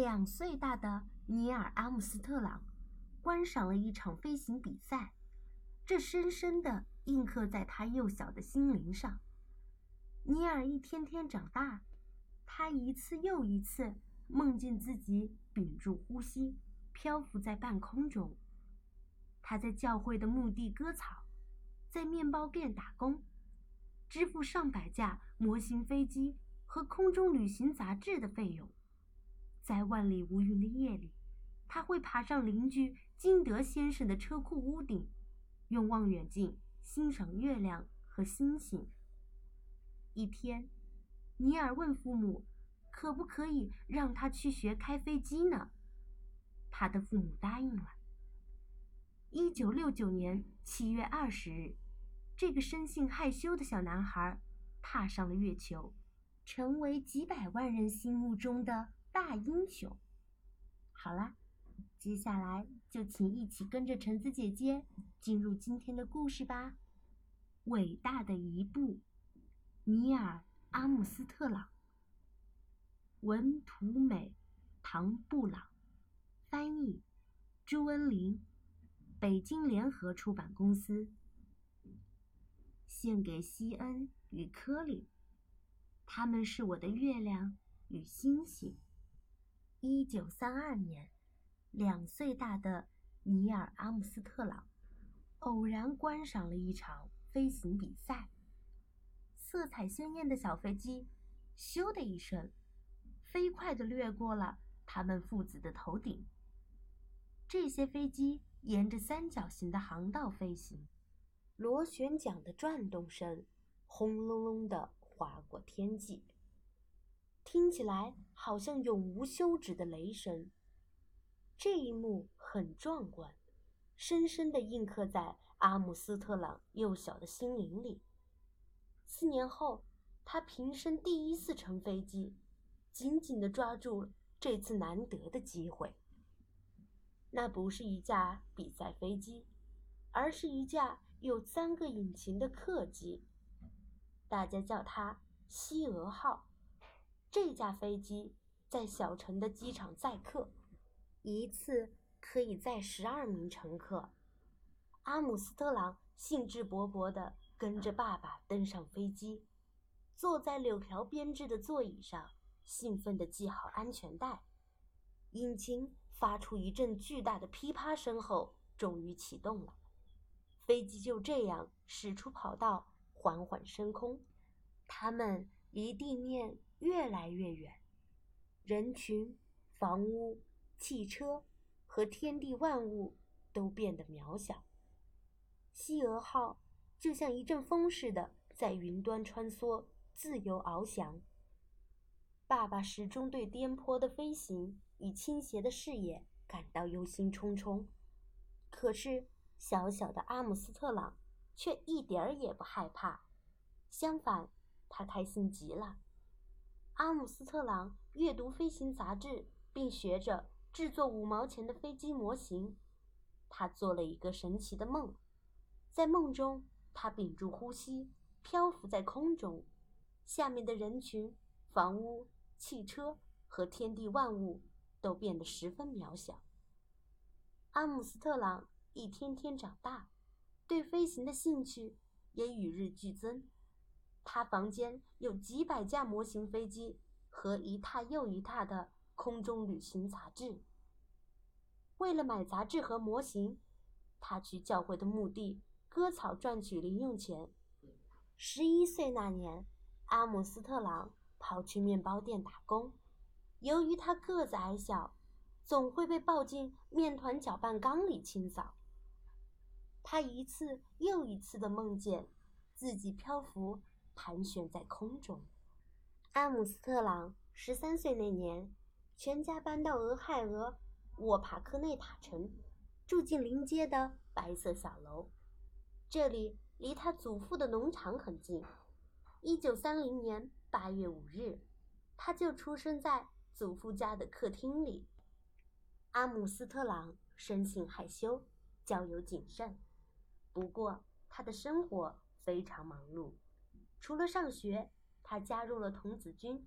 两岁大的尼尔·阿姆斯特朗观赏了一场飞行比赛，这深深地印刻在他幼小的心灵上。尼尔一天天长大，他一次又一次梦见自己屏住呼吸，漂浮在半空中。他在教会的墓地割草，在面包店打工，支付上百架模型飞机和空中旅行杂志的费用。在万里无云的夜里，他会爬上邻居金德先生的车库屋顶，用望远镜欣赏月亮和星星。一天，尼尔问父母：“可不可以让他去学开飞机呢？”他的父母答应了。一九六九年七月二十日，这个生性害羞的小男孩踏上了月球，成为几百万人心目中的。大英雄，好啦，接下来就请一起跟着橙子姐姐进入今天的故事吧。伟大的一步，尼尔·阿姆斯特朗，文图美，唐布朗，翻译朱恩林，北京联合出版公司。献给西恩与科里，他们是我的月亮与星星。一九三二年，两岁大的尼尔·阿姆斯特朗偶然观赏了一场飞行比赛。色彩鲜艳的小飞机“咻”的一声，飞快地掠过了他们父子的头顶。这些飞机沿着三角形的航道飞行，螺旋桨的转动声轰隆隆地划过天际。听起来好像永无休止的雷声。这一幕很壮观，深深地印刻在阿姆斯特朗幼小的心灵里。四年后，他平生第一次乘飞机，紧紧地抓住了这次难得的机会。那不是一架比赛飞机，而是一架有三个引擎的客机，大家叫它“西俄号”。这架飞机在小城的机场载客，一次可以载十二名乘客。阿姆斯特朗兴致勃勃地跟着爸爸登上飞机，坐在柳条编织的座椅上，兴奋地系好安全带。引擎发出一阵巨大的噼啪声后，终于启动了。飞机就这样驶出跑道，缓缓升空。他们离地面。越来越远，人群、房屋、汽车和天地万物都变得渺小。西俄号就像一阵风似的在云端穿梭，自由翱翔。爸爸始终对颠簸的飞行与倾斜的视野感到忧心忡忡，可是小小的阿姆斯特朗却一点儿也不害怕，相反，他开心极了。阿姆斯特朗阅读飞行杂志，并学着制作五毛钱的飞机模型。他做了一个神奇的梦，在梦中，他屏住呼吸，漂浮在空中，下面的人群、房屋、汽车和天地万物都变得十分渺小。阿姆斯特朗一天天长大，对飞行的兴趣也与日俱增。他房间有几百架模型飞机和一沓又一沓的空中旅行杂志。为了买杂志和模型，他去教会的墓地割草赚取零用钱。十一岁那年，阿姆斯特朗跑去面包店打工。由于他个子矮小，总会被抱进面团搅拌缸里清扫。他一次又一次地梦见自己漂浮。盘旋在空中。阿姆斯特朗十三岁那年，全家搬到俄亥俄沃帕克内塔城，住进临街的白色小楼。这里离他祖父的农场很近。一九三零年八月五日，他就出生在祖父家的客厅里。阿姆斯特朗生性害羞，交友谨慎，不过他的生活非常忙碌。除了上学，他加入了童子军，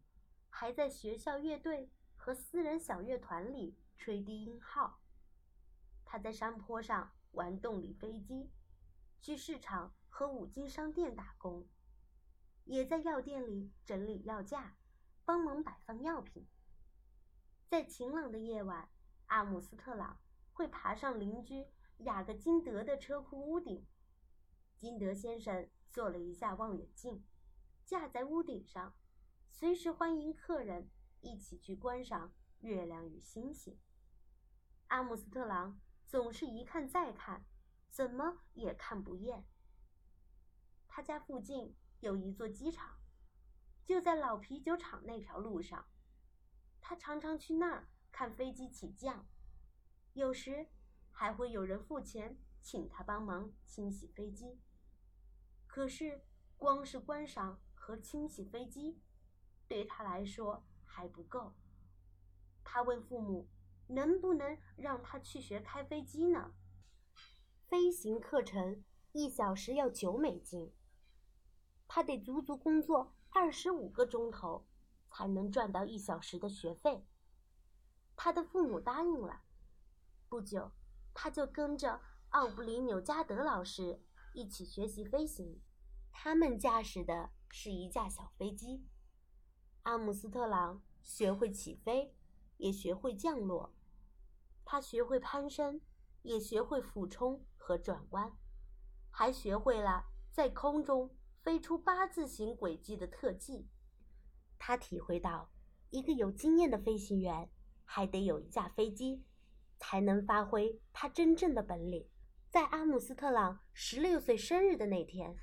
还在学校乐队和私人小乐团里吹低音号。他在山坡上玩动力飞机，去市场和五金商店打工，也在药店里整理药架，帮忙摆放药品。在晴朗的夜晚，阿姆斯特朗会爬上邻居雅各金德的车库屋顶。金德先生做了一架望远镜，架在屋顶上，随时欢迎客人一起去观赏月亮与星星。阿姆斯特朗总是一看再看，怎么也看不厌。他家附近有一座机场，就在老啤酒厂那条路上。他常常去那儿看飞机起降，有时还会有人付钱请他帮忙清洗飞机。可是，光是观赏和清洗飞机，对他来说还不够。他问父母，能不能让他去学开飞机呢？飞行课程一小时要九美金，他得足足工作二十五个钟头，才能赚到一小时的学费。他的父母答应了。不久，他就跟着奥布里纽加德老师。一起学习飞行，他们驾驶的是一架小飞机。阿姆斯特朗学会起飞，也学会降落。他学会攀升，也学会俯冲和转弯，还学会了在空中飞出八字形轨迹的特技。他体会到，一个有经验的飞行员还得有一架飞机，才能发挥他真正的本领。在阿姆斯特朗十六岁生日的那天，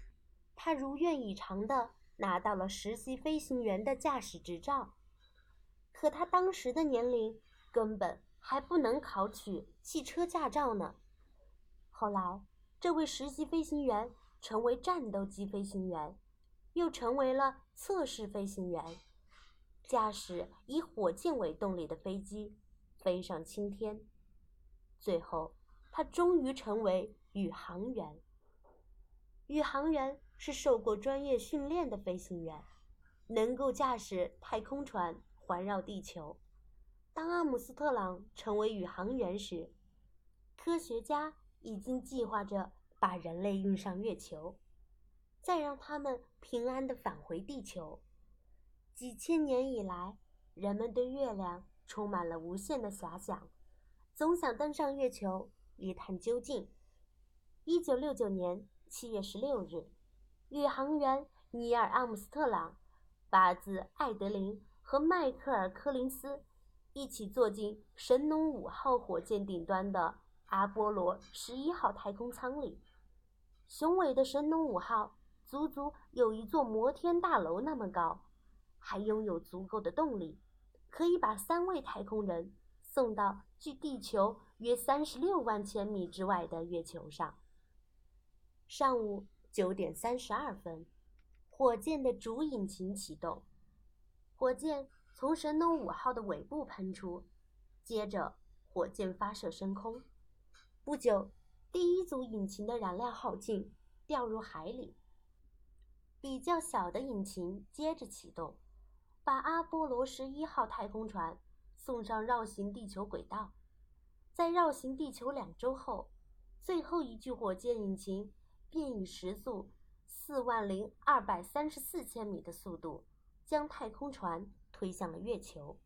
他如愿以偿地拿到了实习飞行员的驾驶执照。可他当时的年龄根本还不能考取汽车驾照呢。后来，这位实习飞行员成为战斗机飞行员，又成为了测试飞行员，驾驶以火箭为动力的飞机飞上青天。最后。他终于成为宇航员。宇航员是受过专业训练的飞行员，能够驾驶太空船环绕地球。当阿姆斯特朗成为宇航员时，科学家已经计划着把人类运上月球，再让他们平安地返回地球。几千年以来，人们对月亮充满了无限的遐想，总想登上月球。一探究竟。一九六九年七月十六日，宇航员尼尔·阿姆斯特朗、巴兹·艾德林和迈克尔·柯林斯一起坐进神农五号火箭顶端的阿波罗十一号太空舱里。雄伟的神农五号足足有一座摩天大楼那么高，还拥有足够的动力，可以把三位太空人送到距地球。约三十六万千米之外的月球上。上午九点三十二分，火箭的主引擎启动，火箭从神农五号的尾部喷出，接着火箭发射升空。不久，第一组引擎的燃料耗尽，掉入海里。比较小的引擎接着启动，把阿波罗十一号太空船送上绕行地球轨道。在绕行地球两周后，最后一具火箭引擎便以时速四万零二百三十四千米的速度，将太空船推向了月球。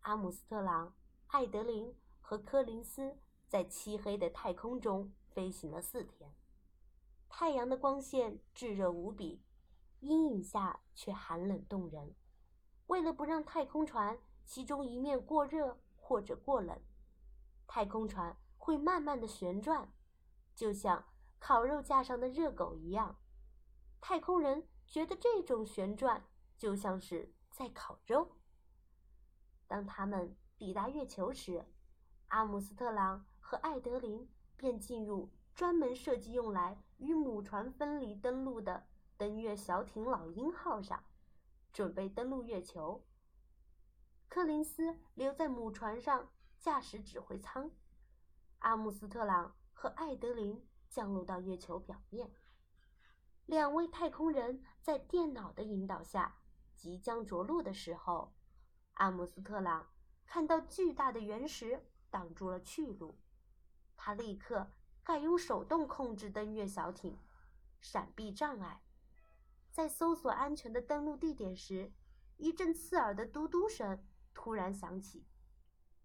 阿姆斯特朗、艾德林和柯林斯在漆黑的太空中飞行了四天，太阳的光线炙热无比，阴影下却寒冷动人。为了不让太空船其中一面过热或者过冷，太空船会慢慢的旋转，就像烤肉架上的热狗一样。太空人觉得这种旋转就像是在烤肉。当他们抵达月球时，阿姆斯特朗和艾德林便进入专门设计用来与母船分离登陆的登月小艇“老鹰号”上，准备登陆月球。柯林斯留在母船上。驾驶指挥舱，阿姆斯特朗和艾德林降落到月球表面。两位太空人在电脑的引导下即将着陆的时候，阿姆斯特朗看到巨大的原石挡住了去路，他立刻改用手动控制登月小艇，闪避障碍。在搜索安全的登陆地点时，一阵刺耳的嘟嘟声突然响起，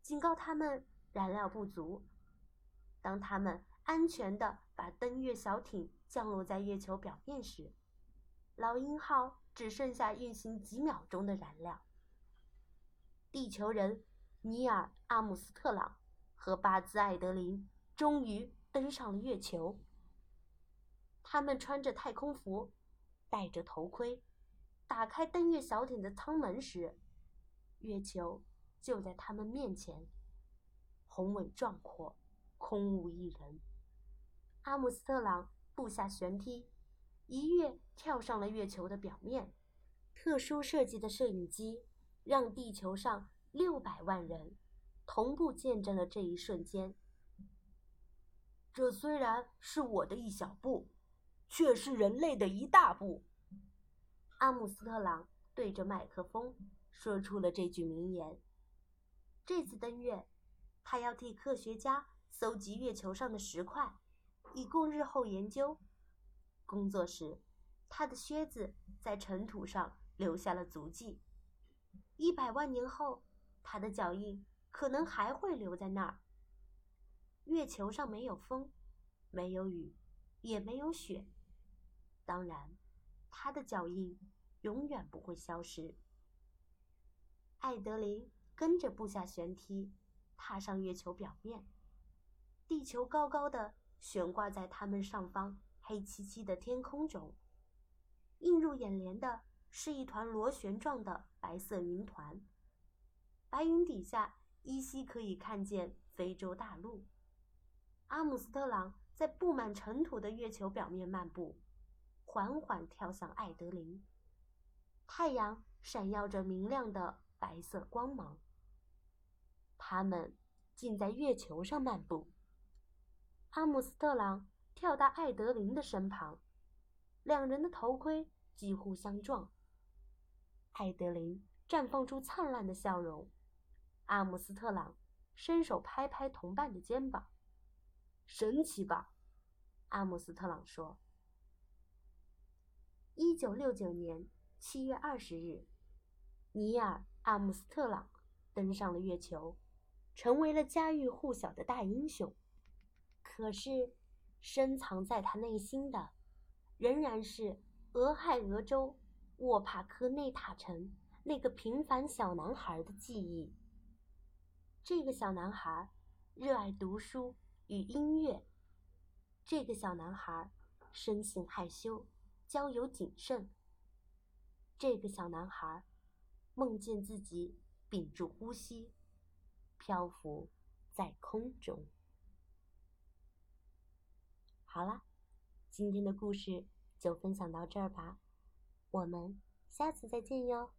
警告他们燃料不足。当他们安全地把登月小艇降落在月球表面时，老鹰号只剩下运行几秒钟的燃料。地球人尼尔·阿姆斯特朗和巴兹·艾德林终于登上了月球。他们穿着太空服，戴着头盔，打开登月小艇的舱门时，月球就在他们面前，宏伟壮阔，空无一人。阿姆斯特朗步下旋梯，一跃跳上了月球的表面。特殊设计的摄影机。让地球上六百万人同步见证了这一瞬间。这虽然是我的一小步，却是人类的一大步。阿姆斯特朗对着麦克风说出了这句名言。这次登月，他要替科学家搜集月球上的石块，以供日后研究。工作时，他的靴子在尘土上留下了足迹。一百万年后，他的脚印可能还会留在那儿。月球上没有风，没有雨，也没有雪。当然，他的脚印永远不会消失。艾德琳跟着步下旋梯，踏上月球表面。地球高高的悬挂在他们上方黑漆漆的天空中，映入眼帘的。是一团螺旋状的白色云团，白云底下依稀可以看见非洲大陆。阿姆斯特朗在布满尘土的月球表面漫步，缓缓跳向艾德林。太阳闪耀着明亮的白色光芒。他们竟在月球上漫步。阿姆斯特朗跳到艾德林的身旁，两人的头盔几乎相撞。艾德琳绽放出灿烂的笑容，阿姆斯特朗伸手拍拍同伴的肩膀：“神奇吧？”阿姆斯特朗说。一九六九年七月二十日，尼尔·阿姆斯特朗登上了月球，成为了家喻户晓的大英雄。可是，深藏在他内心的，仍然是俄亥俄州。沃帕科内塔城那个平凡小男孩的记忆。这个小男孩热爱读书与音乐。这个小男孩生性害羞，交友谨慎。这个小男孩梦见自己屏住呼吸，漂浮在空中。好了，今天的故事就分享到这儿吧。我们下次再见哟。